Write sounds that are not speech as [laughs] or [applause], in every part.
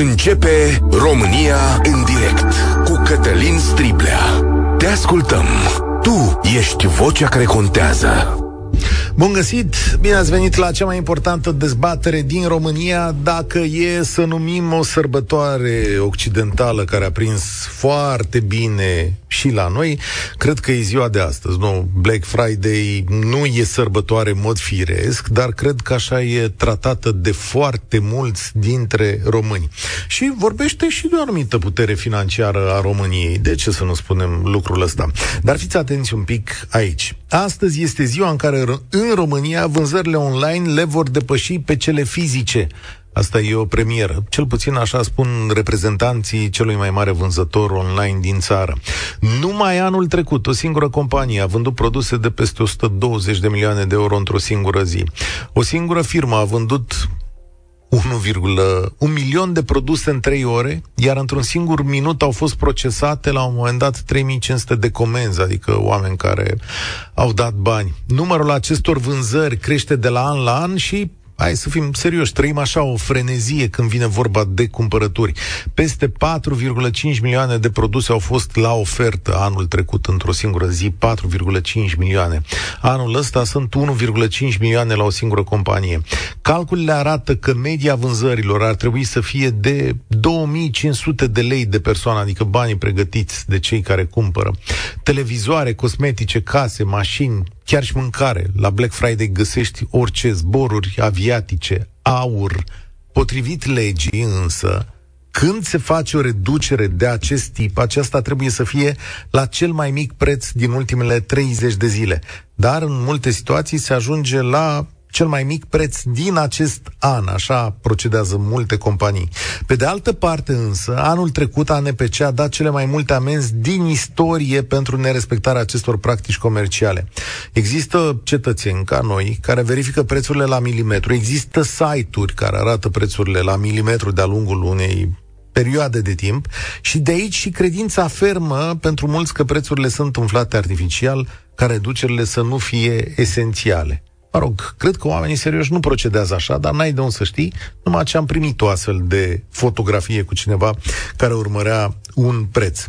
Începe România în direct cu Cătălin Striblea. Te ascultăm. Tu ești vocea care contează. Bun găsit! Bine ați venit la cea mai importantă dezbatere din România, dacă e să numim o sărbătoare occidentală care a prins foarte bine și la noi. Cred că e ziua de astăzi, nu? Black Friday nu e sărbătoare în mod firesc, dar cred că așa e tratată de foarte mulți dintre români. Și vorbește și de o anumită putere financiară a României. De ce să nu spunem lucrul ăsta? Dar fiți atenți un pic aici. Astăzi este ziua în care în România vânzările online le vor depăși pe cele fizice. Asta e o premieră. Cel puțin așa spun reprezentanții celui mai mare vânzător online din țară. Numai anul trecut, o singură companie a vândut produse de peste 120 de milioane de euro într-o singură zi. O singură firmă a vândut 1,1 milion de produse în 3 ore, iar într-un singur minut au fost procesate la un moment dat 3500 de comenzi, adică oameni care au dat bani. Numărul acestor vânzări crește de la an la an și hai să fim serioși, trăim așa o frenezie când vine vorba de cumpărături. Peste 4,5 milioane de produse au fost la ofertă anul trecut într-o singură zi, 4,5 milioane. Anul ăsta sunt 1,5 milioane la o singură companie. Calculele arată că media vânzărilor ar trebui să fie de 2500 de lei de persoană, adică banii pregătiți de cei care cumpără. Televizoare, cosmetice, case, mașini, chiar și mâncare. La Black Friday găsești orice zboruri aviatice, aur. Potrivit legii însă, când se face o reducere de acest tip, aceasta trebuie să fie la cel mai mic preț din ultimele 30 de zile. Dar în multe situații se ajunge la cel mai mic preț din acest an, așa procedează multe companii. Pe de altă parte însă, anul trecut ANPC a dat cele mai multe amenzi din istorie pentru nerespectarea acestor practici comerciale. Există cetățeni ca noi care verifică prețurile la milimetru, există site-uri care arată prețurile la milimetru de-a lungul unei perioade de timp și de aici și credința fermă pentru mulți că prețurile sunt umflate artificial, ca reducerile să nu fie esențiale. Mă rog, cred că oamenii serioși nu procedează așa, dar n-ai de unde să știi, numai ce am primit o astfel de fotografie cu cineva care urmărea un preț.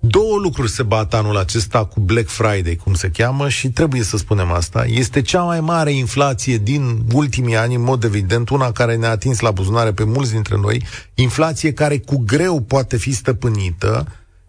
Două lucruri se bat anul acesta cu Black Friday, cum se cheamă, și trebuie să spunem asta. Este cea mai mare inflație din ultimii ani, în mod evident, una care ne-a atins la buzunare pe mulți dintre noi, inflație care cu greu poate fi stăpânită,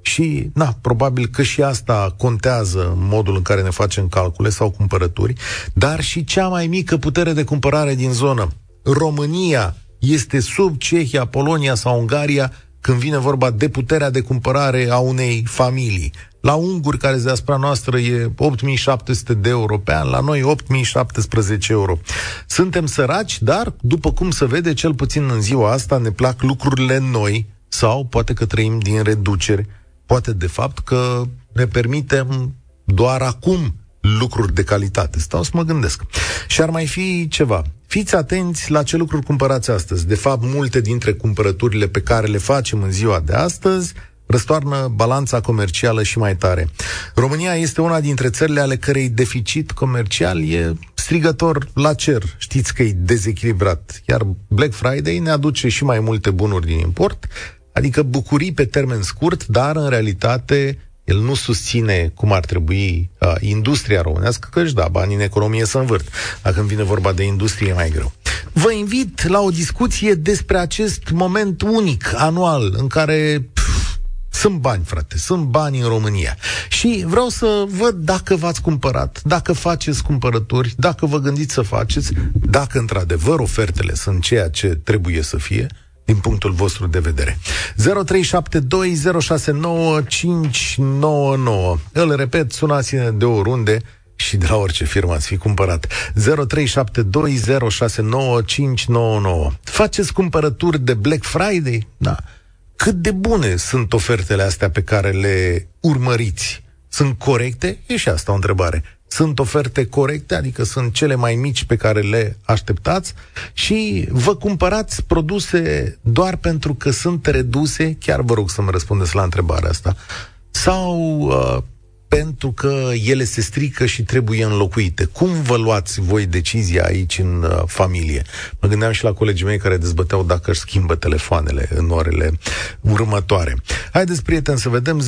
și, na, probabil că și asta contează în modul în care ne facem calcule sau cumpărături, dar și cea mai mică putere de cumpărare din zonă. România este sub Cehia, Polonia sau Ungaria când vine vorba de puterea de cumpărare a unei familii. La unguri, care deasupra noastră e 8700 de euro pe an, la noi 8017 euro. Suntem săraci, dar, după cum se vede, cel puțin în ziua asta ne plac lucrurile noi, sau poate că trăim din reduceri Poate, de fapt, că ne permitem doar acum lucruri de calitate. Stau să mă gândesc. Și ar mai fi ceva. Fiți atenți la ce lucruri cumpărați astăzi. De fapt, multe dintre cumpărăturile pe care le facem în ziua de astăzi răstoarnă balanța comercială și mai tare. România este una dintre țările ale cărei deficit comercial e strigător la cer. Știți că e dezechilibrat. Iar Black Friday ne aduce și mai multe bunuri din import, Adică bucurii pe termen scurt, dar în realitate el nu susține cum ar trebui uh, industria românească, că își da bani în economie să învârt. Dacă îmi vine vorba de industrie, e mai greu. Vă invit la o discuție despre acest moment unic, anual, în care pf, sunt bani, frate, sunt bani în România. Și vreau să văd dacă v-ați cumpărat, dacă faceți cumpărături, dacă vă gândiți să faceți, dacă într-adevăr ofertele sunt ceea ce trebuie să fie, din punctul vostru de vedere. 0372069599. Îl repet, sunați-ne de oriunde și de la orice firmă ați fi cumpărat. 0372069599. Faceți cumpărături de Black Friday? Da. Cât de bune sunt ofertele astea pe care le urmăriți? Sunt corecte? E și asta o întrebare sunt oferte corecte, adică sunt cele mai mici pe care le așteptați și vă cumpărați produse doar pentru că sunt reduse, chiar vă rog să-mi răspundeți la întrebarea asta, sau uh, pentru că ele se strică și trebuie înlocuite. Cum vă luați voi decizia aici în uh, familie? Mă gândeam și la colegii mei care dezbăteau dacă își schimbă telefoanele în orele următoare. Haideți, prieteni, să vedem 0372069599.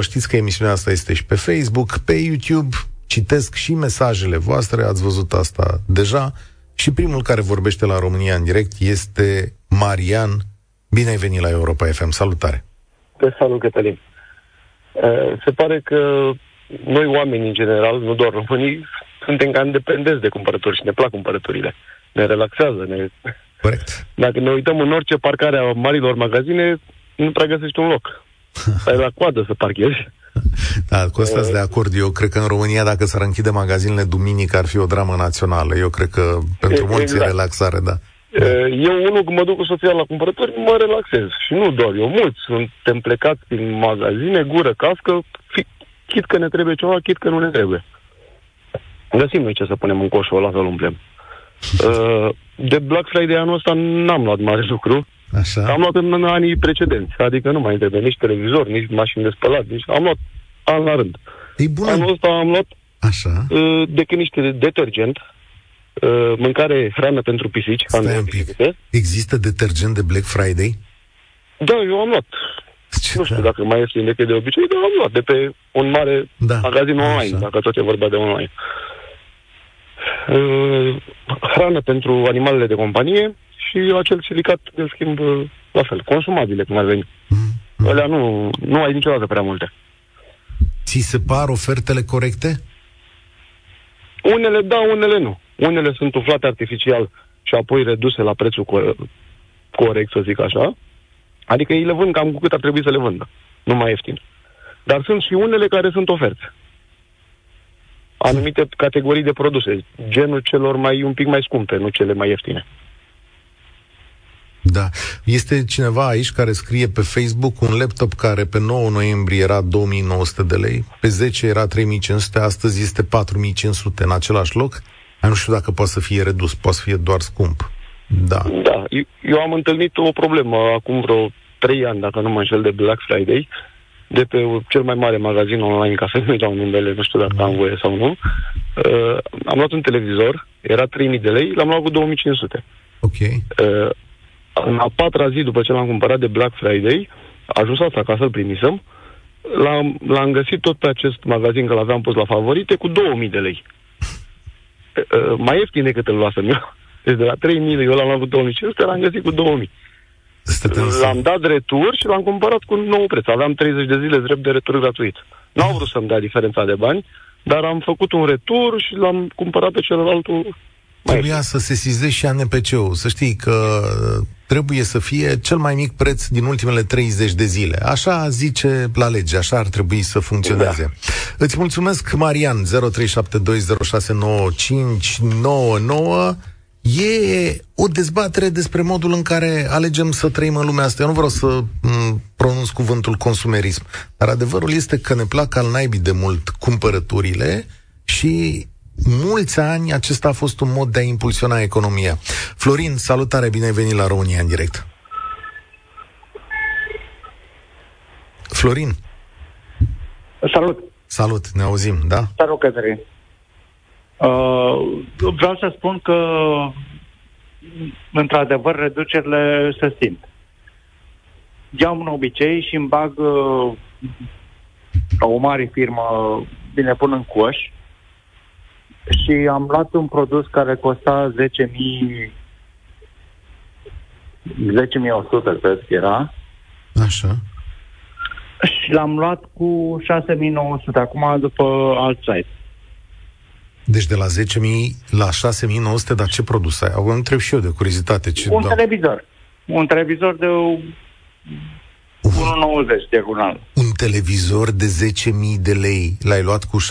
Știți că emisiunea asta este și pe Facebook, pe YouTube. Citesc și mesajele voastre, ați văzut asta deja. Și primul care vorbește la România în direct este Marian. Bine ai venit la Europa FM. Salutare! Te salut, Cătălin. Se pare că noi oamenii în general, nu doar românii, suntem cam dependenți de cumpărături și ne plac cumpărăturile. Ne relaxează. Ne... Corect. [laughs] Dacă ne uităm în orice parcare a marilor magazine, nu prea găsești un loc. [laughs] Stai la coadă să parchezi. Da, cu asta de acord. Eu cred că în România, dacă s-ar închide magazinele duminică, ar fi o dramă națională. Eu cred că pentru mulți exact. e relaxare, da. Eu, unul, când mă duc cu soția la cumpărături, mă relaxez. Și nu doar eu, mulți suntem plecați din magazine, gură, cască, fi, chit că ne trebuie ceva, chit că nu ne trebuie. Găsim noi ce să punem în coșul ăla să-l umplem. De Black Friday anul ăsta n-am luat mare lucru. Așa. Am luat în anii precedenți, adică nu mai trebuie nici televizor, nici mașini de spălat, nici am luat an la rând. E bună. Anul ăsta am luat Așa. decât niște detergent, Uh, mâncare, hrană pentru pisici. Stai un pic. Există detergent de Black Friday? Da, eu am luat. Ce nu știu da. dacă mai este decât de obicei, dar am luat de pe un mare da. magazin online, Așa. dacă tot e vorba de online. Uh, hrană pentru animalele de companie și acel silicat de schimb uh, la fel, consumabile, cum ar veni. Mm. Alea nu, nu ai niciodată prea multe. Ți se par ofertele corecte? Unele da, unele nu. Unele sunt umflate artificial și apoi reduse la prețul co- corect, să zic așa. Adică ei le vând cam cu cât ar trebui să le vândă. Nu mai ieftin. Dar sunt și unele care sunt oferte. Anumite categorii de produse, genul celor mai un pic mai scumpe, nu cele mai ieftine. Da. Este cineva aici care scrie pe Facebook un laptop care pe 9 noiembrie era 2900 de lei, pe 10 era 3500, astăzi este 4500 în același loc. Nu știu dacă poate să fie redus, poate să fie doar scump. Da. Da. Eu, eu am întâlnit o problemă acum vreo 3 ani, dacă nu mă înșel, de Black Friday, de pe cel mai mare magazin online, ca să nu dau numele, nu știu dacă am voie sau nu. Uh, am luat un televizor, era 3000 de lei, l-am luat cu 2500. Ok. Uh, în a patra zi după ce l-am cumpărat de Black Friday, a ajuns asta ca să-l primisem, l-am, l-am găsit tot pe acest magazin, că l-aveam pus la favorite, cu 2000 de lei. Uh, mai ieftin decât îl luasem eu. Deci de la 3000 eu l-am luat cu 2500, l-am găsit cu 2000. L-am dat retur și l-am cumpărat cu un nou preț. Aveam 30 de zile drept de retur gratuit. N-au vrut să-mi dea diferența de bani, dar am făcut un retur și l-am cumpărat pe celălalt Trebuia să se sizeze și ANPC-ul. Să știi că trebuie să fie cel mai mic preț din ultimele 30 de zile. Așa zice la lege, așa ar trebui să funcționeze. Da. Îți mulțumesc, Marian, 0372069599. E o dezbatere despre modul în care alegem să trăim în lumea asta. Eu nu vreau să m- pronunț cuvântul consumerism, dar adevărul este că ne plac al naibii de mult cumpărăturile și mulți ani acesta a fost un mod de a impulsiona economia. Florin, salutare, bine ai venit la România în direct. Florin. Salut. Salut, ne auzim, da? Salut, Cătălin. Uh, vreau să spun că, într-adevăr, reducerile se simt. Iau un obicei și îmi bag uh, o mare firmă, bine pun în coș, și am luat un produs care costa 10.000 10.100, cred că era. Așa. Și l-am luat cu 6.900, acum după alt site. Deci de la 10.000 la 6.900, dar ce produs ai? Acum întreb și eu de curiozitate. Ce un da. televizor. Un televizor de 1,90 diagonal. Un televizor de 10.000 de lei l-ai luat cu 6.900?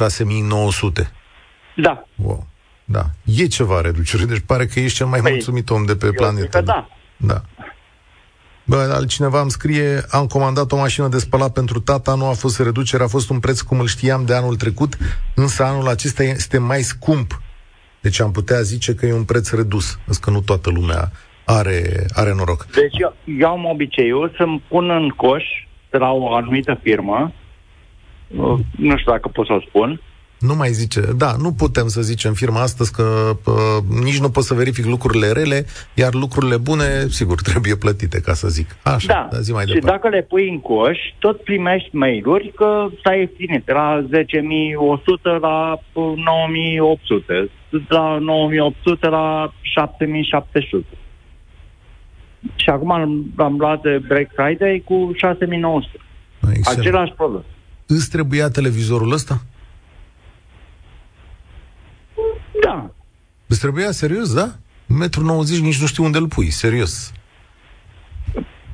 Da. Wow. Da. E ceva reducere, deci pare că ești cel mai păi, mulțumit om de pe planetă. Da. Da. Bă, altcineva îmi scrie, am comandat o mașină de spălat pentru tata, nu a fost reducere, a fost un preț cum îl știam de anul trecut, însă anul acesta este mai scump. Deci am putea zice că e un preț redus, însă că nu toată lumea are, are noroc. Deci eu, eu am obiceiul să-mi pun în coș de la o anumită firmă Uh, nu știu dacă pot să o spun. Nu mai zice, da, nu putem să zicem firma astăzi că uh, nici nu pot să verific lucrurile rele, iar lucrurile bune, sigur, [laughs] trebuie plătite, ca să zic. Așa, da, da zi mai și departe. dacă le pui în coș, tot primești mail-uri că s-a ieftinit de la 10.100 la 9.800, la 9.800 la 7.700. Și acum am, am luat de Black Friday cu 6.900. Excel. Același produs. Îți trebuia televizorul ăsta? Da. Îți trebuia serios, da? 1,90 m nici nu știu unde îl pui, serios.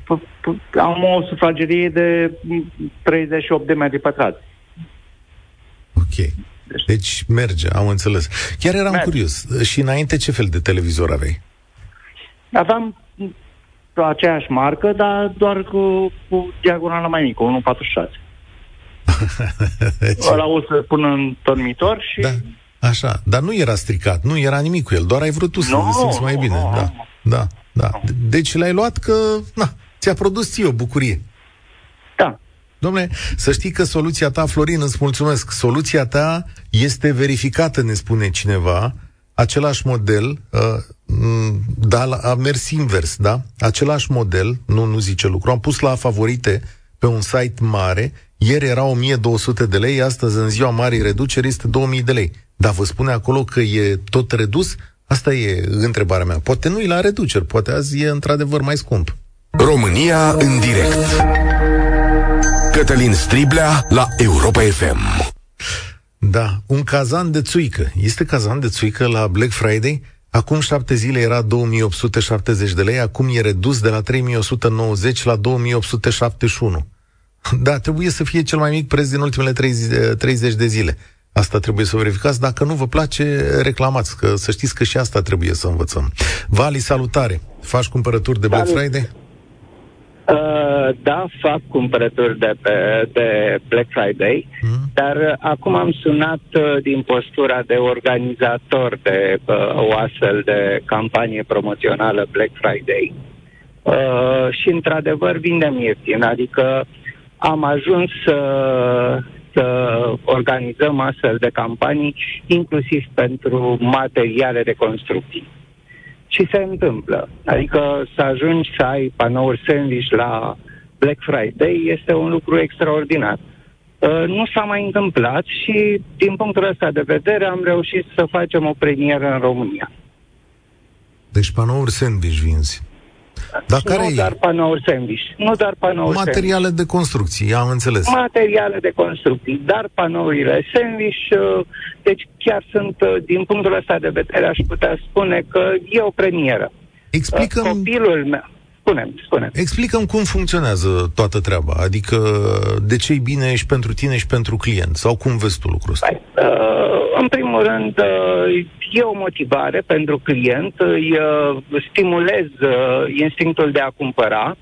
P- p- Am o sufragerie de 38 de metri pătrați. Ok. Deci merge, am înțeles. Chiar eram Merge. curios. Și înainte ce fel de televizor aveai? Aveam aceeași marcă, dar doar cu, cu diagonală mai mică, 1,46. [laughs] Ăla o să pun în dormitor și... da, așa. Dar nu era stricat, nu era nimic cu el, doar ai vrut tu să Nu, te simți mai nu, bine. nu, da, nu. da, da. Deci l-ai luat că, na, ți-a produs ție o bucurie. Da. Domnule, să știi că soluția ta, Florin, îți mulțumesc, soluția ta este verificată, ne spune cineva, același model, uh, m, dar a mers invers, da? Același model, nu, nu zice lucru, am pus la favorite pe un site mare, ieri era 1200 de lei, astăzi în ziua marii reduceri este 2000 de lei. Dar vă spune acolo că e tot redus? Asta e întrebarea mea. Poate nu e la reduceri, poate azi e într-adevăr mai scump. România în direct. Cătălin Striblea la Europa FM. Da, un cazan de țuică. Este cazan de țuică la Black Friday? Acum șapte zile era 2870 de lei, acum e redus de la 3190 la 2871. Da, trebuie să fie cel mai mic preț din ultimele 30 30 de zile. Asta trebuie să verificați. Dacă nu vă place, reclamați, că să știți că și asta trebuie să învățăm. Vali, salutare! Faci cumpărături de Black Salut. Friday? Uh, da, fac cumpărături de, pe, de Black Friday, Mm? dar uh, acum am sunat uh, din postura de organizator de uh, o astfel de campanie promoțională Black Friday. Uh, și într-adevăr vindem ieftin, adică am ajuns să, să organizăm astfel de campanii inclusiv pentru materiale de construcții. Și se întâmplă. Adică să ajungi să ai panouri sandwich la Black Friday este un lucru extraordinar. Uh, Nu s-a mai întâmplat și din punctul ăsta de vedere am reușit să facem o premieră în România. Deci panouri sandwich vinzi. Dar Și care nu e? doar panouri sandwich, nu doar panouri sandwich. Materiale de construcții, am înțeles. materiale de construcții, dar panourile sandwich, uh, deci chiar sunt, uh, din punctul ăsta de vedere, aș putea spune că e o premieră. Explicăm, Uh, Copilul meu, spunem, spunem. explicăm cum funcționează toată treaba. Adică de ce e bine și pentru tine și pentru client? Sau cum vezi tu lucrul ăsta? Hai, uh, în primul rând, uh, e o motivare pentru client, îi uh, stimulez uh, instinctul de a cumpăra,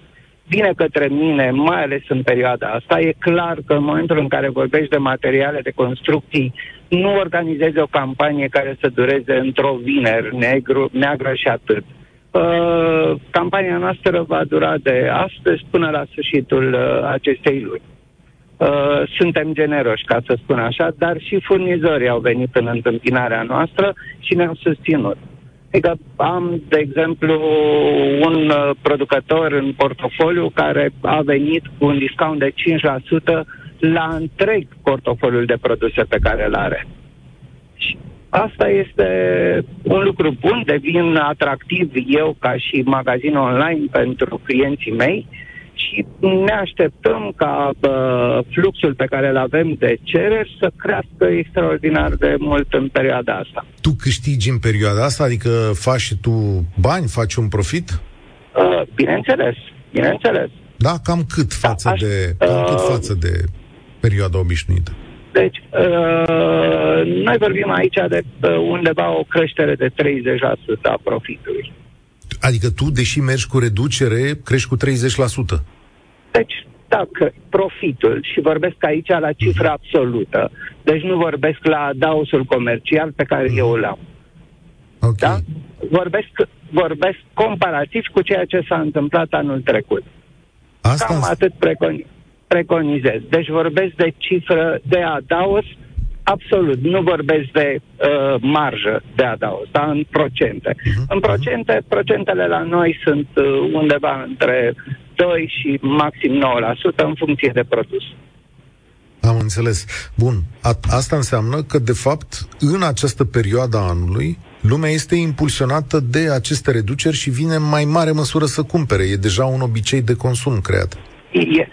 vine către mine, mai ales în perioada asta. E clar că în momentul în care vorbești de materiale de construcții, nu organizezi o campanie care să dureze într-o vineri negru, neagră și atât. Uh, campania noastră va dura de astăzi până la sfârșitul uh, acestei luni. Uh, suntem generoși, ca să spun așa, dar și furnizorii au venit în întâmpinarea noastră și ne-au susținut. Adică am, de exemplu, un uh, producător în portofoliu care a venit cu un discount de 5% la întreg portofoliul de produse pe care îl are. Și asta este un lucru bun, devin atractiv eu ca și magazin online pentru clienții mei și ne așteptăm ca uh, fluxul pe care îl avem de cereri să crească extraordinar de mult în perioada asta. Tu câștigi în perioada asta? Adică faci și tu bani, faci un profit? Uh, bineînțeles, bineînțeles. Da, cam cât față, aș- de, cam cât uh, față de perioada obișnuită? Deci, uh, noi vorbim aici de uh, undeva o creștere de 30% a profitului. Adică tu, deși mergi cu reducere, crești cu 30%. Deci, dacă profitul, și vorbesc aici la cifra absolută, deci nu vorbesc la dausul comercial pe care eu îl am, Ok. da? Vorbesc, vorbesc comparativ cu ceea ce s-a întâmplat anul trecut. Asta, Cam îns- atât preconiz. Preconizez. Deci vorbesc de cifră de adaos absolut. Nu vorbesc de uh, marjă de adaos, dar în procente. Uh-huh. În procente, procentele la noi sunt uh, undeva între 2 și maxim 9% în funcție de produs. Am înțeles. Bun. A- asta înseamnă că, de fapt, în această perioadă a anului, lumea este impulsionată de aceste reduceri și vine în mai mare măsură să cumpere. E deja un obicei de consum creat.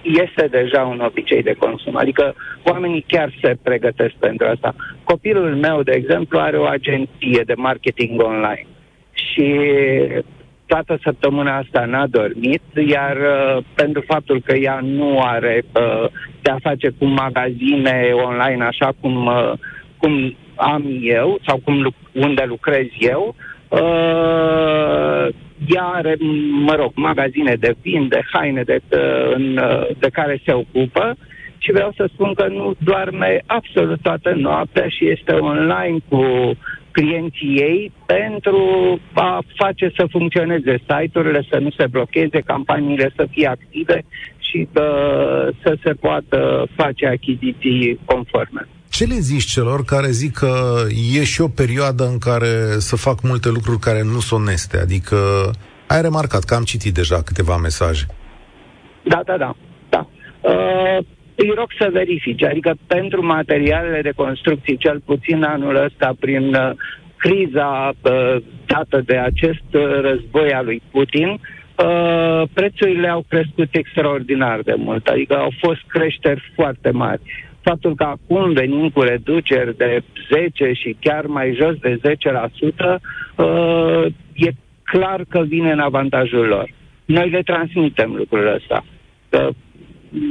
Este deja un obicei de consum. Adică oamenii chiar se pregătesc pentru asta. Copilul meu, de exemplu, are o agenție de marketing online. Și toată săptămâna asta n-a dormit, iar uh, pentru faptul că ea nu are uh, de a face cu magazine online așa cum, uh, cum am eu sau cum unde lucrez eu, uh, ea are, mă rog, magazine de vin, de haine de, de, uh, în, uh, de care se ocupă și vreau să spun că nu doarme absolut toată noaptea și este online cu clienții ei pentru a face să funcționeze site-urile, să nu se blocheze, campaniile să fie active și uh, să se poată face achiziții conforme. Ce le zici celor care zic că e și o perioadă în care să fac multe lucruri care nu sunt oneste? Adică ai remarcat că am citit deja câteva mesaje. Da, da, da. da. Uh, îi rog să verifice, adică pentru materialele de construcții, cel puțin anul ăsta, prin uh, criza uh, dată de acest uh, război al lui Putin, uh, prețurile au crescut extraordinar de mult, adică au fost creșteri foarte mari. Faptul că acum venim cu reduceri de 10 și chiar mai jos de 10%, uh, e clar că vine în avantajul lor. Noi le transmitem lucrul ăsta. Uh,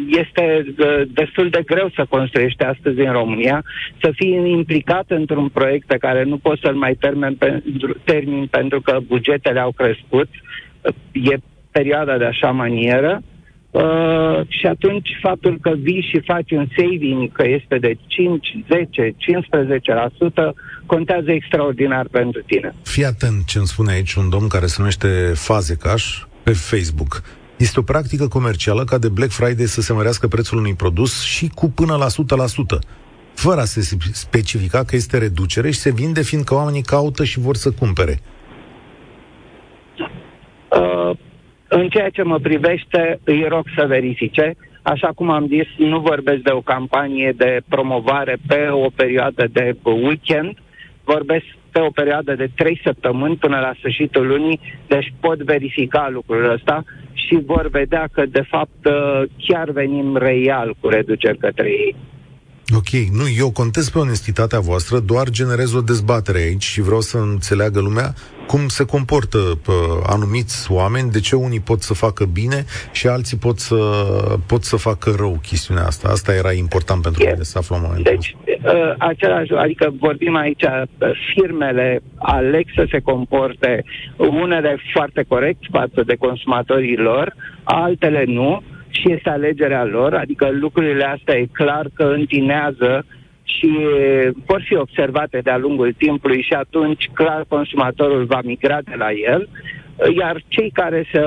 este destul de greu să construiești astăzi în România, să fii implicat într-un proiect pe care nu poți să-l mai termin pentru, termin pentru că bugetele au crescut, e perioada de așa manieră, Uh, și atunci faptul că vii și faci un saving că este de 5, 10, 15% contează extraordinar pentru tine. Fii atent ce îmi spune aici un domn care se numește Fazecaș pe Facebook. Este o practică comercială ca de Black Friday să se mărească prețul unui produs și cu până la 100%, fără a se specifica că este reducere și se vinde fiindcă oamenii caută și vor să cumpere. Uh, în ceea ce mă privește, îi rog să verifice. Așa cum am zis, nu vorbesc de o campanie de promovare pe o perioadă de weekend, vorbesc pe o perioadă de trei săptămâni până la sfârșitul lunii, deci pot verifica lucrul ăsta și vor vedea că, de fapt, uh, chiar venim real cu reduceri către ei. Ok, nu, eu contez pe onestitatea voastră, doar generez o dezbatere aici și vreau să înțeleagă lumea cum se comportă pă, anumiți oameni, de ce unii pot să facă bine și alții pot să, pot să facă rău chestiunea asta. Asta era important pentru mine să aflăm momentul Deci, uh, același, adică vorbim aici, firmele aleg să se comporte unele foarte corect față de consumatorii lor, altele nu, și este alegerea lor, adică lucrurile astea e clar că întinează și vor fi observate de-a lungul timpului și atunci clar consumatorul va migra de la el, iar cei care să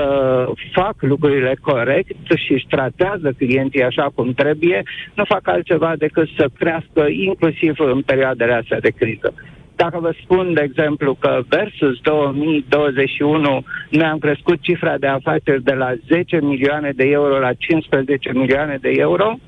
fac lucrurile corect și își tratează clienții așa cum trebuie, nu fac altceva decât să crească inclusiv în perioadele astea de criză. Dacă vă spun, de exemplu, că versus 2021 noi am crescut cifra de afaceri de la 10 milioane de euro la 15 milioane de euro,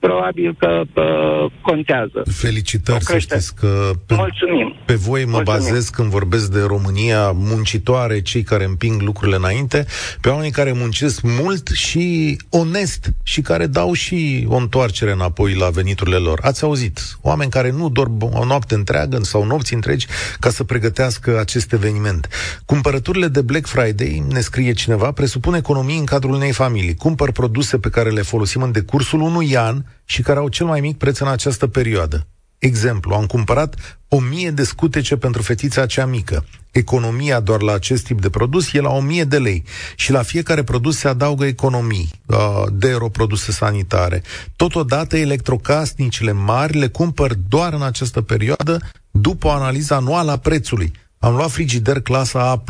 probabil că uh, contează. Felicitări, să știți că pe, Mulțumim. pe voi mă Mulțumim. bazez când vorbesc de România muncitoare, cei care împing lucrurile înainte, pe oamenii care muncesc mult și onest și care dau și o întoarcere înapoi la veniturile lor. Ați auzit, oameni care nu dorm o noapte întreagă sau nopți întregi ca să pregătească acest eveniment. Cumpărăturile de Black Friday, ne scrie cineva, presupun economii în cadrul unei familii. Cumpăr produse pe care le folosim în decursul unui an și care au cel mai mic preț în această perioadă. Exemplu, am cumpărat o mie de scutece pentru fetița cea mică. Economia doar la acest tip de produs e la o mie de lei și la fiecare produs se adaugă economii uh, de produse sanitare. Totodată, electrocasnicile mari le cumpăr doar în această perioadă după o analiză anuală a prețului. Am luat frigider clasa A+,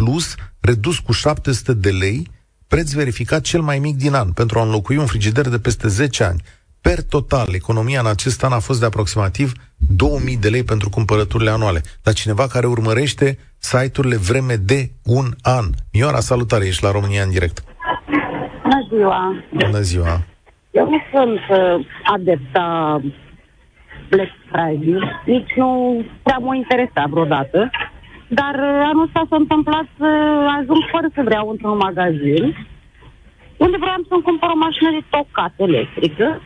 redus cu 700 de lei, preț verificat cel mai mic din an, pentru a înlocui un frigider de peste 10 ani. Per total, economia în acest an a fost de aproximativ 2000 de lei pentru cumpărăturile anuale. Dar cineva care urmărește site-urile vreme de un an. Miora, salutare, ești la România în direct. Bună ziua! Bună ziua! Eu nu sunt uh, adepta Black Friday, nici nu prea mă interesa vreodată, dar uh, anul ăsta s-a întâmplat să ajung fără să vreau într-un magazin, unde vreau să-mi cumpăr o mașină de tocat electrică,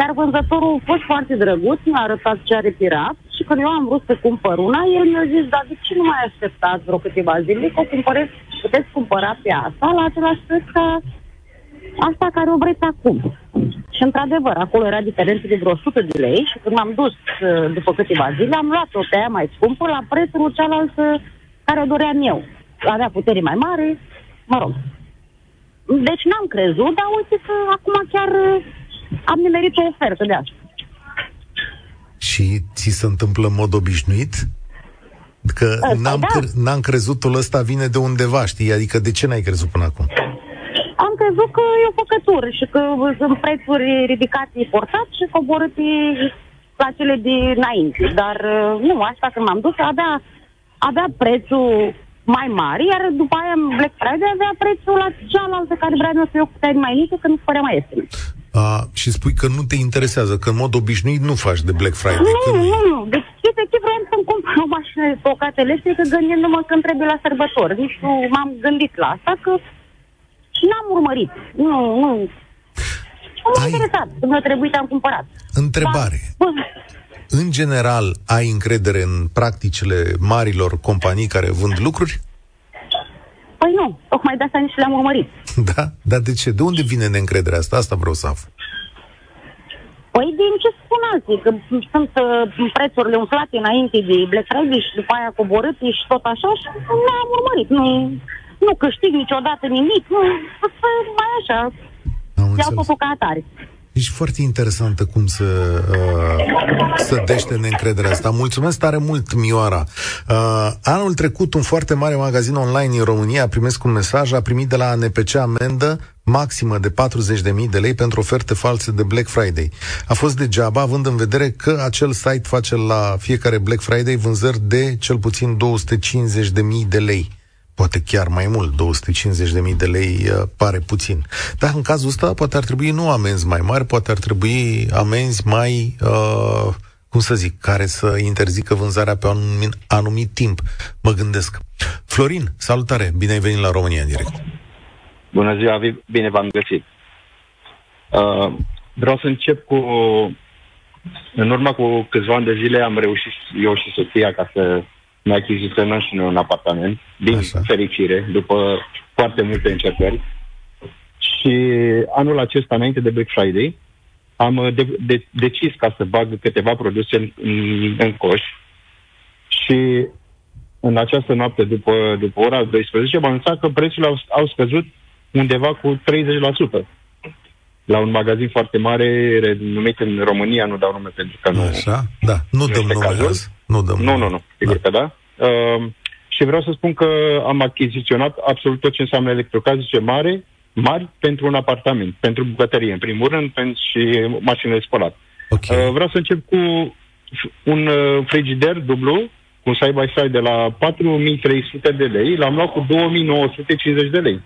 iar vânzătorul a fost foarte drăguț, mi-a arătat ce are pirat și când eu am vrut să cumpăr una, el mi-a zis, dar de ce nu mai așteptați vreo câteva zile, că o cumpăreți, puteți cumpăra pe asta la același preț ca asta care o vreți acum. Și într-adevăr, acolo era diferență de vreo 100 de lei și când m-am dus uh, după câteva zile, am luat-o pe aia mai scumpă la prețul cealaltă care o doream eu. Avea putere mai mare, mă rog. Deci n-am crezut, dar uite că acum chiar uh, am nimerit o ofertă de asta. Și ți se întâmplă în mod obișnuit? Că Asta, n-am, da. cre- n-am crezutul ăsta vine de undeva, știi? Adică de ce n-ai crezut până acum? Am crezut că e o făcătură și că sunt prețuri ridicate importat și coborâte la cele dinainte. Dar uh, nu, asta când m-am dus, avea, avea prețul mai mare, iar după aia în Black Friday avea prețul la cealaltă care vreau eu să eu cu mai mică, că nu părea mai ieftin. A, și spui că nu te interesează, că în mod obișnuit nu faci de Black Friday. Nu, Când... nu, nu. Deci, efectiv, vreau să-mi cumpăr [laughs] o mașină de tocat electrică gândindu-mă când trebuie la sărbători. Nici nu m-am gândit la asta, că și n-am urmărit. Nu, nu. Nu m-a Ai- interesat. Când mi-a trebuit, am cumpărat. Întrebare. Dar, bă, În general, ai încredere în practicile marilor companii care vând lucruri? Păi nu, tocmai de asta nici le-am urmărit. [laughs] Da? Dar de ce? De unde vine neîncrederea asta? Asta vreau să aflu. Păi din ce spun alții, că sunt uh, prețurile umflate înainte de Black Friday și după aia coborâte și tot așa și nu am urmărit. Nu, nu câștig niciodată nimic, nu, să [laughs] mai așa, Am iau înțeles. totul ca atare. Ești foarte interesantă cum să uh, să dește neîncrederea asta. Mulțumesc tare mult, Mioara. Uh, anul trecut, un foarte mare magazin online din România, primesc un mesaj, a primit de la ANPC amendă maximă de 40.000 de lei pentru oferte false de Black Friday. A fost degeaba, având în vedere că acel site face la fiecare Black Friday vânzări de cel puțin 250.000 de lei poate chiar mai mult, 250.000 de lei uh, pare puțin. Dar în cazul ăsta poate ar trebui nu amenzi mai mari, poate ar trebui amenzi mai, uh, cum să zic, care să interzică vânzarea pe un anumit, anumit timp. Mă gândesc. Florin, salutare, bine ai venit la România în direct. Bună ziua, vi- bine v-am găsit. Uh, vreau să încep cu... În urmă cu câțiva ani de zile am reușit eu și soția ca să ne achiziționăm și noi un apartament, din Așa. Așa. fericire, după foarte multe încercări. Și anul acesta, înainte de Black Friday, am uh, de- de- decis ca să bag câteva produse în, în, în coș și în această noapte, după, după ora 12, m-am anunțat că prețurile au, au scăzut undeva cu 30%. La un magazin foarte mare, renumit în România, nu dau nume pentru că nu... Așa? Da, nu dăm este nume cazul? azi. Nu dăm Nu, nume. nu, nu, sigur că da. Uh, și vreau să spun că am achiziționat absolut tot ce înseamnă electrocasnice mare, mari pentru un apartament, pentru bucătărie, în primul rând, pentru și mașinile de spălat. Ok. Uh, vreau să încep cu un uh, frigider dublu, cu un side-by-side de la 4300 de lei, l-am luat cu 2950 de lei.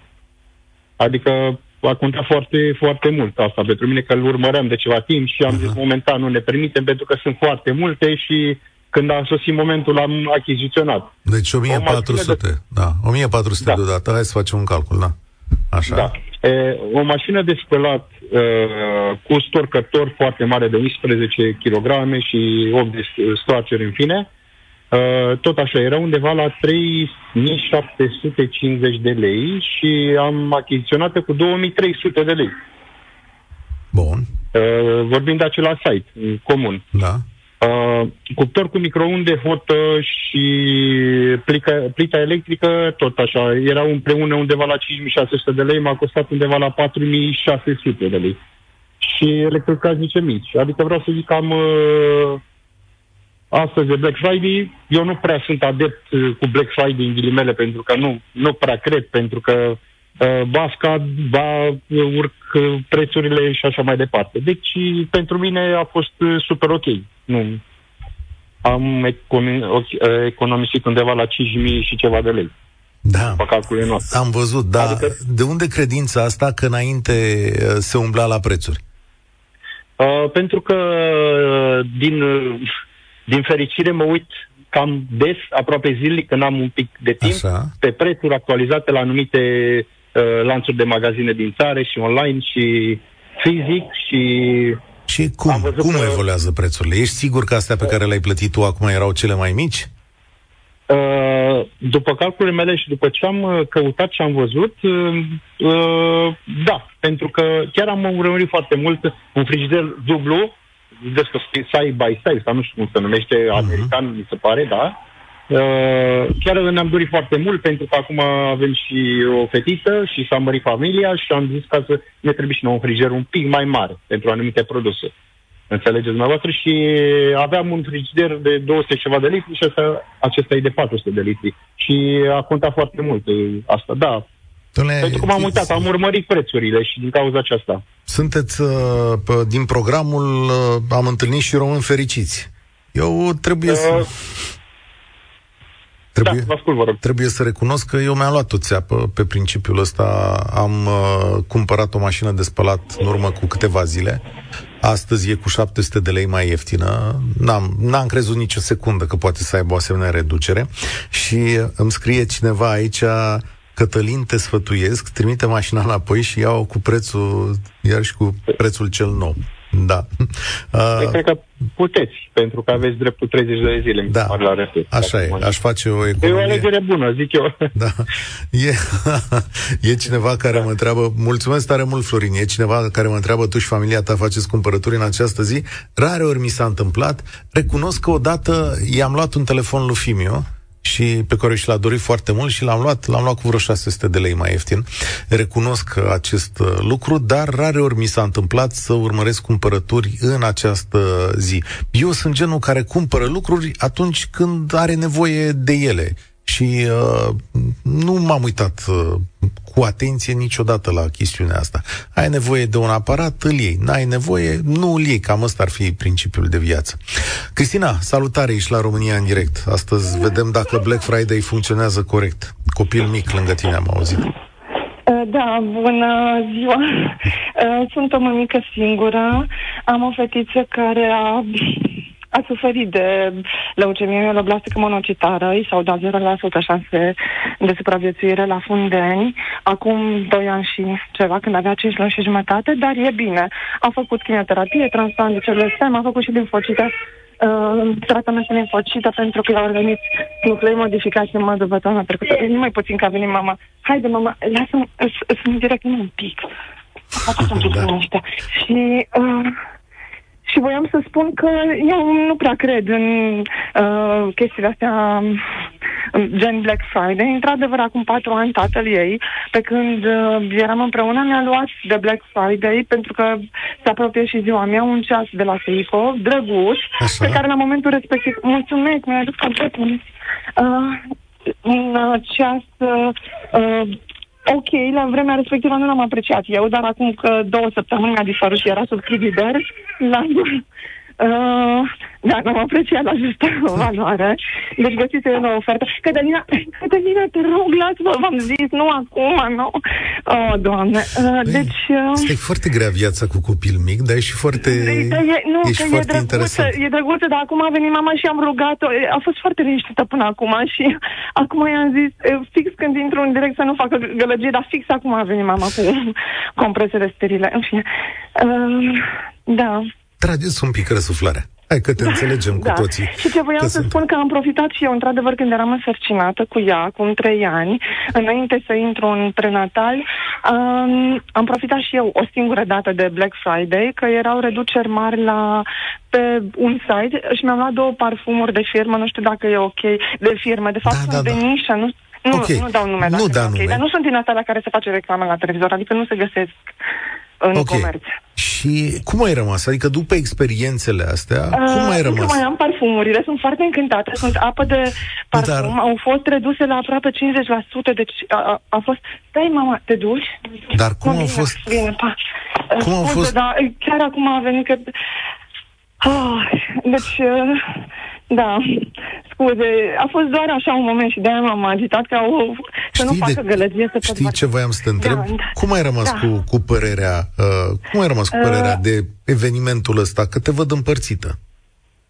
Adică a contat foarte, foarte mult asta pentru mine, că îl urmăream de ceva timp și am zis momentan nu ne permitem pentru că sunt foarte multe și când a sosit momentul l-am achiziționat. Deci 1400, da, 1400 Da. deodată. Hai să facem un calcul, da. Așa. Da. E, o mașină de spălat uh, cu storcător foarte mare de 11 kg și 8 de stoarceri în fine, uh, tot așa, era undeva la 3750 de lei și am achiziționat cu 2300 de lei. Bun, Uh, vorbim de același site, în comun. da. Uh, cuptor cu microunde, hotă și plica, plita electrică, tot așa. Erau împreună undeva la 5600 de lei, m-a costat undeva la 4600 de lei. Și electrocasnice mici. Adică vreau să zic că am... Uh, astăzi de Black Friday, eu nu prea sunt adept uh, cu Black Friday în ghilimele, pentru că nu, nu prea cred, pentru că uh, ba scad, ba urc uh, prețurile și așa mai departe. Deci, pentru mine a fost uh, super ok. Nu, am economisit undeva la 5.000 și ceva de lei. Da, am văzut, da. Adică... De unde credința asta că înainte se umbla la prețuri? Uh, pentru că din, din fericire mă uit cam des, aproape zilnic, când am un pic de timp, Așa. pe prețuri actualizate la anumite uh, lanțuri de magazine din țară și online și fizic și... Și cum, cum că... evoluează prețurile? Ești sigur că astea pe care le-ai plătit tu acum erau cele mai mici? Uh, după calculele mele și după ce am uh, căutat și am văzut, uh, uh, da, pentru că chiar am urmărit foarte mult un frigider dublu vedeți că side by side, sau nu știu cum se numește, uh-huh. american, mi se pare, da? Uh, chiar ne-am dorit foarte mult pentru că acum avem și o fetiță și s-a mărit familia și am zis că să ne trebuie și un frigider un pic mai mare pentru anumite produse. Înțelegeți dumneavoastră? Și aveam un frigider de 200 ceva de litri și asta, acesta e de 400 de litri. Și a contat foarte mult asta. Da, Dom'le, Pentru că m-am uitat, am urmărit prețurile și din cauza aceasta. Sunteți, uh, din programul, uh, am întâlnit și români fericiți. Eu trebuie uh, să... Trebuie, da, ascult, vă rog. trebuie să recunosc că eu mi-am luat o țeapă pe principiul ăsta. Am uh, cumpărat o mașină de spălat în urmă cu câteva zile. Astăzi e cu 700 de lei mai ieftină. N-am, n-am crezut nicio secundă că poate să aibă o asemenea reducere. Și îmi scrie cineva aici Cătălin, te sfătuiesc, trimite mașina înapoi și iau cu prețul, iar și cu prețul cel nou. Da. Uh, cred că puteți, pentru că aveți dreptul 30 de zile da. la reflex. Așa e, aș face o economie. E o alegere bună, zic eu. Da. E, [laughs] e cineva care da. mă întreabă, mulțumesc tare mult, Florin, e cineva care mă întreabă, tu și familia ta faceți cumpărături în această zi? Rare ori mi s-a întâmplat. Recunosc că odată i-am luat un telefon lui Fimio, și pe care și l-a dorit foarte mult și l-am luat, l-am luat cu vreo 600 de lei mai ieftin. Recunosc acest uh, lucru, dar rare ori mi s-a întâmplat să urmăresc cumpărături în această zi. Eu sunt genul care cumpără lucruri atunci când are nevoie de ele și uh, nu m-am uitat uh, cu atenție niciodată la chestiunea asta. Ai nevoie de un aparat, îl iei. N-ai nevoie, nu îl iei. Cam ăsta ar fi principiul de viață. Cristina, salutare, ești la România în direct. Astăzi vedem dacă Black Friday funcționează corect. Copil mic lângă tine am auzit. Uh, da, bună ziua. Uh, sunt o mămică singură. Am o fetiță care a a suferit de leucemie mieloblastică monocitară, i s-au dat 0% șanse de supraviețuire la fundeni, acum 2 ani și ceva, când avea 5 luni și jumătate, dar e bine. A făcut chimioterapie, transplant de celule stem, a făcut și limfocită, uh, tratamentul limfocită pentru că i-au organit nuclei modificați în mod de toamna trecută. Nu mai puțin că a venit mama. Haide, mama, lasă-mă, sunt direct un pic. Faceți un da. Și uh, și voiam să spun că eu nu prea cred în uh, chestiile astea gen Black Friday. Într-adevăr, acum patru ani tatăl ei, pe când uh, eram împreună, mi-a luat de Black Friday pentru că se apropie și ziua mea un ceas de la Seiko, drăguț, Așa. pe care la momentul respectiv, mulțumesc, mi-a adus completul. Uh, un uh, ceas uh, ok, la vremea respectivă nu l-am apreciat eu, dar acum că două săptămâni mi-a dispărut și era sub frigider, l-am Uh, da, am apreciat la justă valoare. Deci găsiți o ofertă. Cătălina, Cătălina, te rog, lasă-mă, v-am zis, nu acum, nu. Oh, Doamne. Uh, Băi, deci... Uh... Este foarte grea viața cu copil mic, dar e și foarte, da, e, nu, ești că foarte e drăguță, interesant. E drăguță, dar acum a venit mama și am rugat-o. A fost foarte liniștită până acum și [laughs] acum i-am zis, fix când intru în direct să nu facă gălăgie, dar fix acum a venit mama cu [laughs] compresele sterile. În fine. Uh, da. Trageți un pic răsuflarea. Hai că te da, înțelegem da. cu toții. Și ce voiam să sunt... spun că am profitat și eu, într-adevăr, când eram însărcinată cu ea, acum trei ani, înainte să intru în prenatal, um, am profitat și eu o singură dată de Black Friday, că erau reduceri mari la pe un site și mi-am luat două parfumuri de firmă, nu știu dacă e ok, de firmă, de fapt da, sunt da, de da. nișă, nu Nu, ok. nu dau nume. Nu dacă da e ok, nume. Dar nu sunt din asta la care se face reclamă la televizor, adică nu se găsesc în Ok. comerț. Și cum ai rămas? Adică după experiențele astea, cum ai Uh, rămas? Încă mai am parfumurile, sunt foarte încântată, sunt apă de parfum, Dar- au fost reduse la aproape 50%, deci a, a, a fost... Stai, mama, te duci? Dar cum Mă, au bine, fost... Bine, pa. Cum au Scuze, fost- Da, chiar acum a venit că... Ah, deci, uh, da, scuze, a fost doar așa un moment și de-aia m-am agitat ca o... să nu facă gălăgie să pot știi face. ce voiam să te întreb? Da, da. Cum ai rămas Da. cu, cu părerea uh, cum ai rămas cu părerea Uh, de evenimentul ăsta? Că te văd împărțită.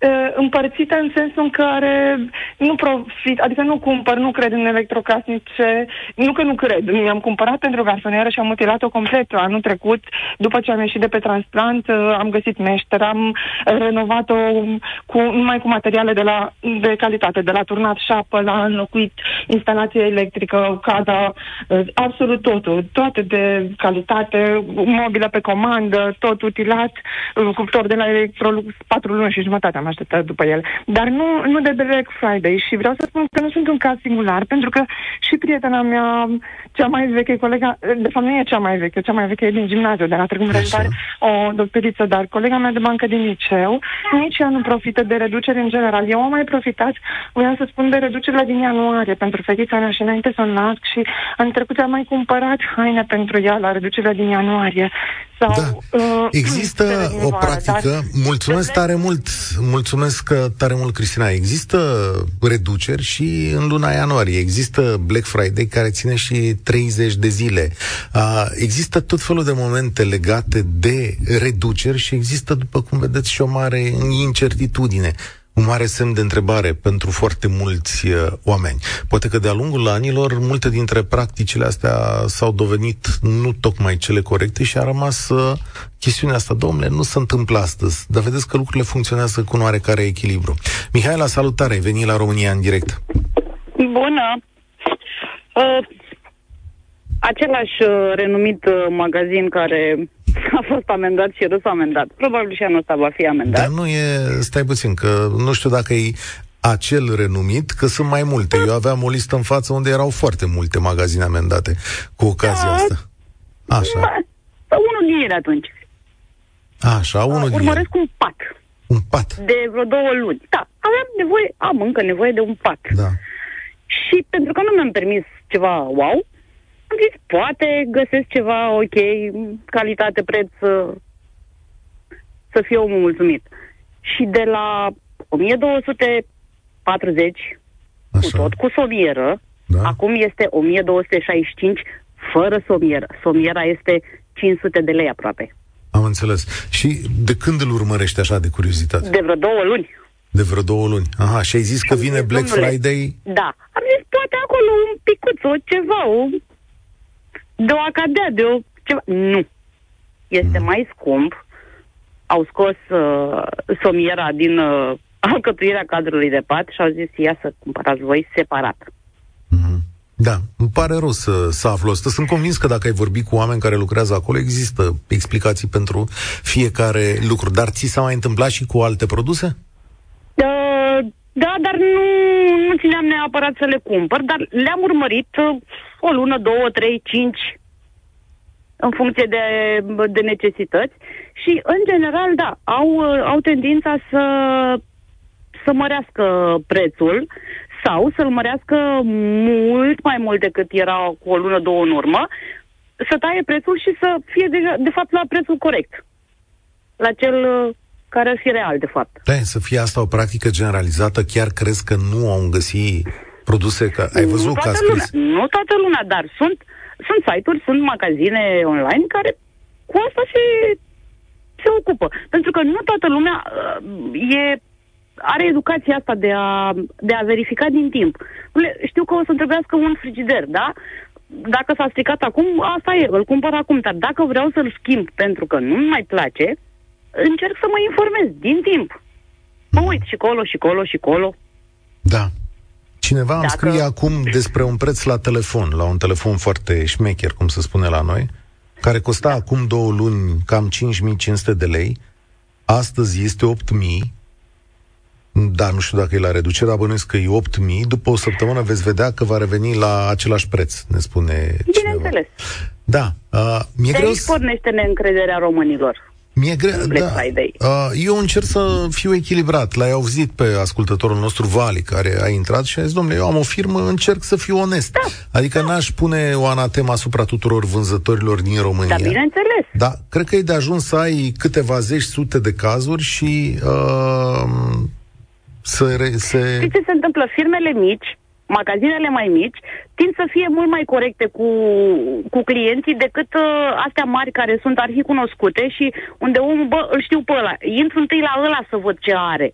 Uh, împărțită în sensul în care nu profit, adică nu cumpăr, nu cred în electrocasnice, nu că nu cred, mi-am cumpărat pentru garsonieră și am mutilat-o complet anul trecut, după ce am ieșit de pe transplant, uh, am găsit meșter, am renovat-o cu, numai cu materiale de, la, de calitate, de la turnat șapă, la înlocuit instalație electrică, cada, uh, absolut totul, toate de calitate, mobilă pe comandă, tot utilat, uh, cuptor de la Electrolux, patru luni și jumătate am așteptat după el. Dar nu, nu de Black Friday și vreau să spun că nu sunt un caz singular, pentru că și prietena mea, cea mai veche, colega, de fapt nu e cea mai veche, cea mai veche e din gimnaziu, de la Târgu Mureș, Așa. dar o doctoriță, dar colega mea de bancă din liceu, nici ea nu profită de reduceri în general. Eu am mai profitat, voiam să spun, de reducerile din ianuarie pentru fetița mea și înainte să o nasc și în trecut am mai cumpărat haine pentru ea la reducerile din ianuarie. Sau, Da. uh, Există cele din o vară, practică, dar- mulțumesc tare mult, mulțumesc uh, tare mult, Cristina. Există reduceri și în luna ianuarie. Există Black Friday care ține și 30 de zile. Uh, Există tot felul de momente legate de reduceri și există, după cum vedeți, și o mare incertitudine un mare semn de întrebare pentru foarte mulți uh, oameni. Poate că de-a lungul anilor, multe dintre practicile astea s-au dovedit nu tocmai cele corecte și a rămas uh, chestiunea asta. Domnule, nu se întâmplă astăzi, dar vedeți că lucrurile funcționează cu un oarecare echilibru. Mihaela, salutare, ai venit la România în direct. Bună! Uh, același uh, renumit uh, magazin care [laughs] a fost amendat și râs amendat. Probabil și anul ăsta va fi amendat. Dar nu e, stai puțin, că nu știu dacă e acel renumit, că sunt mai multe. Eu aveam o listă în față unde erau foarte multe magazine amendate cu ocazia Da. asta. Așa, Da, sau unul din ele atunci. așa, unul din Urmăresc ele. un pat Un pat. de vreo două luni. Da, aveam nevoie, am încă nevoie de un pat. Da. Și pentru că nu mi-am permis ceva wow, am zis, poate găsesc ceva ok, calitate, preț, să, să fie omul mulțumit. Și de la 1240, cu Așa. tot cu somieră, Da. acum este 1265 fără somieră. Somiera este 500 de lei aproape. Am înțeles. Și de când îl urmărești așa de curiozitate? De vreo două luni. De vreo două luni. Aha, și ai zis că Am vine zis, Black domnule, Friday? Da. Am zis, poate acolo un picuț, o ceva, o... de o acadea, de o ceva. Nu. Este mai scump. Au scos uh, somiera din uh, [laughs] alcătuirea cadrului de pat și au zis, ia să cumpărați voi separat. Mhm. Da, îmi pare rău să, să aflu asta. Sunt convins că dacă ai vorbit cu oameni care lucrează acolo, există explicații pentru fiecare lucru. Dar ți s-a mai întâmplat și cu alte produse? Uh, da, dar nu, nu țineam neapărat să le cumpăr, dar le-am urmărit uh, o lună, două, trei, cinci, în funcție de, de necesități. Și, în general, da, au, uh, au tendința să, să mărească prețul sau să-l mărească mult mai mult decât era cu o lună, două în urmă, să taie prețul și să fie, deja, de fapt, la prețul corect. La cel uh, care ar fi real, de fapt. Da, să fie asta o practică generalizată, chiar crezi că nu au găsit produse? Că ai văzut nu că a toată scris... lumea, nu toată lumea, dar sunt, sunt site-uri, sunt magazine online care cu asta se, se ocupă. Pentru că nu toată lumea uh, e, are educația asta de a, de a verifica din timp. Dom'le, Știu că o să-mi trebuiască un frigider, da? Dacă s-a stricat acum, asta e, îl cumpăr acum, dar dacă vreau să-l schimb pentru că nu-mi mai place, încerc să mă informez din timp. Mă uit și colo, și colo, și colo. Da. Cineva îmi Dacă- scrie acum despre un preț la telefon, la un telefon foarte șmecher, cum se spune la noi, care costa acum două luni cam 5500 de lei, astăzi este 8000, Da, nu știu dacă e la reducere, dar bănuiesc că e 8.000. După o săptămână veți vedea că va reveni la același preț, ne spune Bineînțeles. Cineva. Da. Uh, mi-e de greu aici să... pornește neîncrederea românilor. Mi-e greu, Black da. Friday. Uh, eu încerc să fiu echilibrat. L-ai auzit pe ascultătorul nostru, Vali, care a intrat și a zis, domnule, eu am o firmă, încerc să fiu onest. Da. Adică n-aș pune o anatema asupra tuturor vânzătorilor din România. Dar bineînțeles. Da, cred că e de ajuns să ai câteva zeci, sute de cazuri și uh, să... Re, se... Știi ce se întâmplă? Firmele mici, magazinele mai mici, tind să fie mult mai corecte cu, cu clienții decât uh, astea mari care sunt arhicunoscute și unde omul, bă, îl știu pe ăla. Intru întâi la ăla să văd ce are.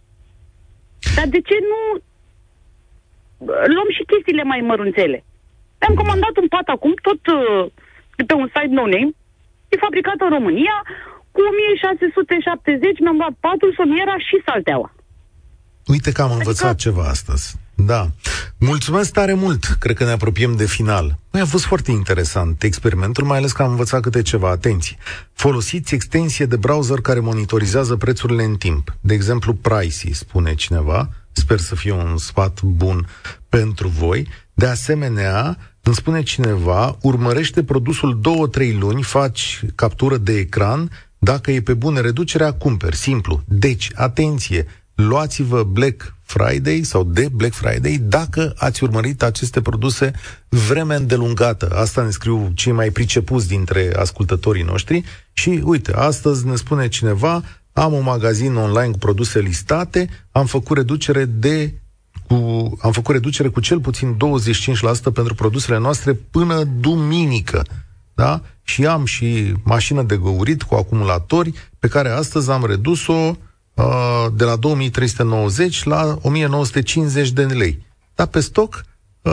Dar de ce nu uh, luăm și chestiile mai mărunțele? Am comandat un pat acum, tot uh, de pe un site no-name, e fabricat în România, cu 1670 mi-am luat patul, somiera și salteaua. Uite că am învățat adică... ceva astăzi. Da. Mulțumesc tare mult. Cred că ne apropiem de final. Păi a fost foarte interesant experimentul, mai ales că am învățat câte ceva. Atenție. Folosiți extensie de browser care monitorizează prețurile în timp. De exemplu, Pricey, spune cineva. Sper să fie un sfat bun pentru voi. De asemenea, îmi spune cineva, urmărește produsul două, trei luni, faci captură de ecran, dacă e pe bună reducerea, cumperi. Simplu. Deci, atenție, luați-vă Black Friday sau de Black Friday dacă ați urmărit aceste produse vreme îndelungată. Asta ne scriu cei mai pricepuți dintre ascultătorii noștri și uite, astăzi ne spune cineva am un magazin online cu produse listate, am făcut reducere de cu, am făcut reducere cu cel puțin 25% pentru produsele noastre până duminică. Da? Și am și mașină de găurit cu acumulatori pe care astăzi am redus-o Uh, de la 2390 la 1950 de lei. Dar pe stoc uh,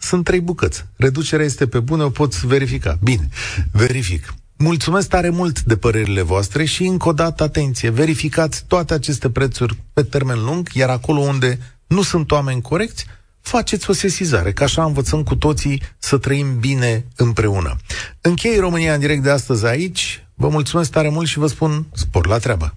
sunt trei bucăți. Reducerea este pe bune, o poți verifica. Bine, verific. Mulțumesc tare mult de părerile voastre și încă o dată atenție, verificați toate aceste prețuri pe termen lung, iar acolo unde nu sunt oameni corecți, faceți o sesizare, că așa învățăm cu toții să trăim bine împreună. Închei România în direct de astăzi aici, vă mulțumesc tare mult și vă spun spor la treabă!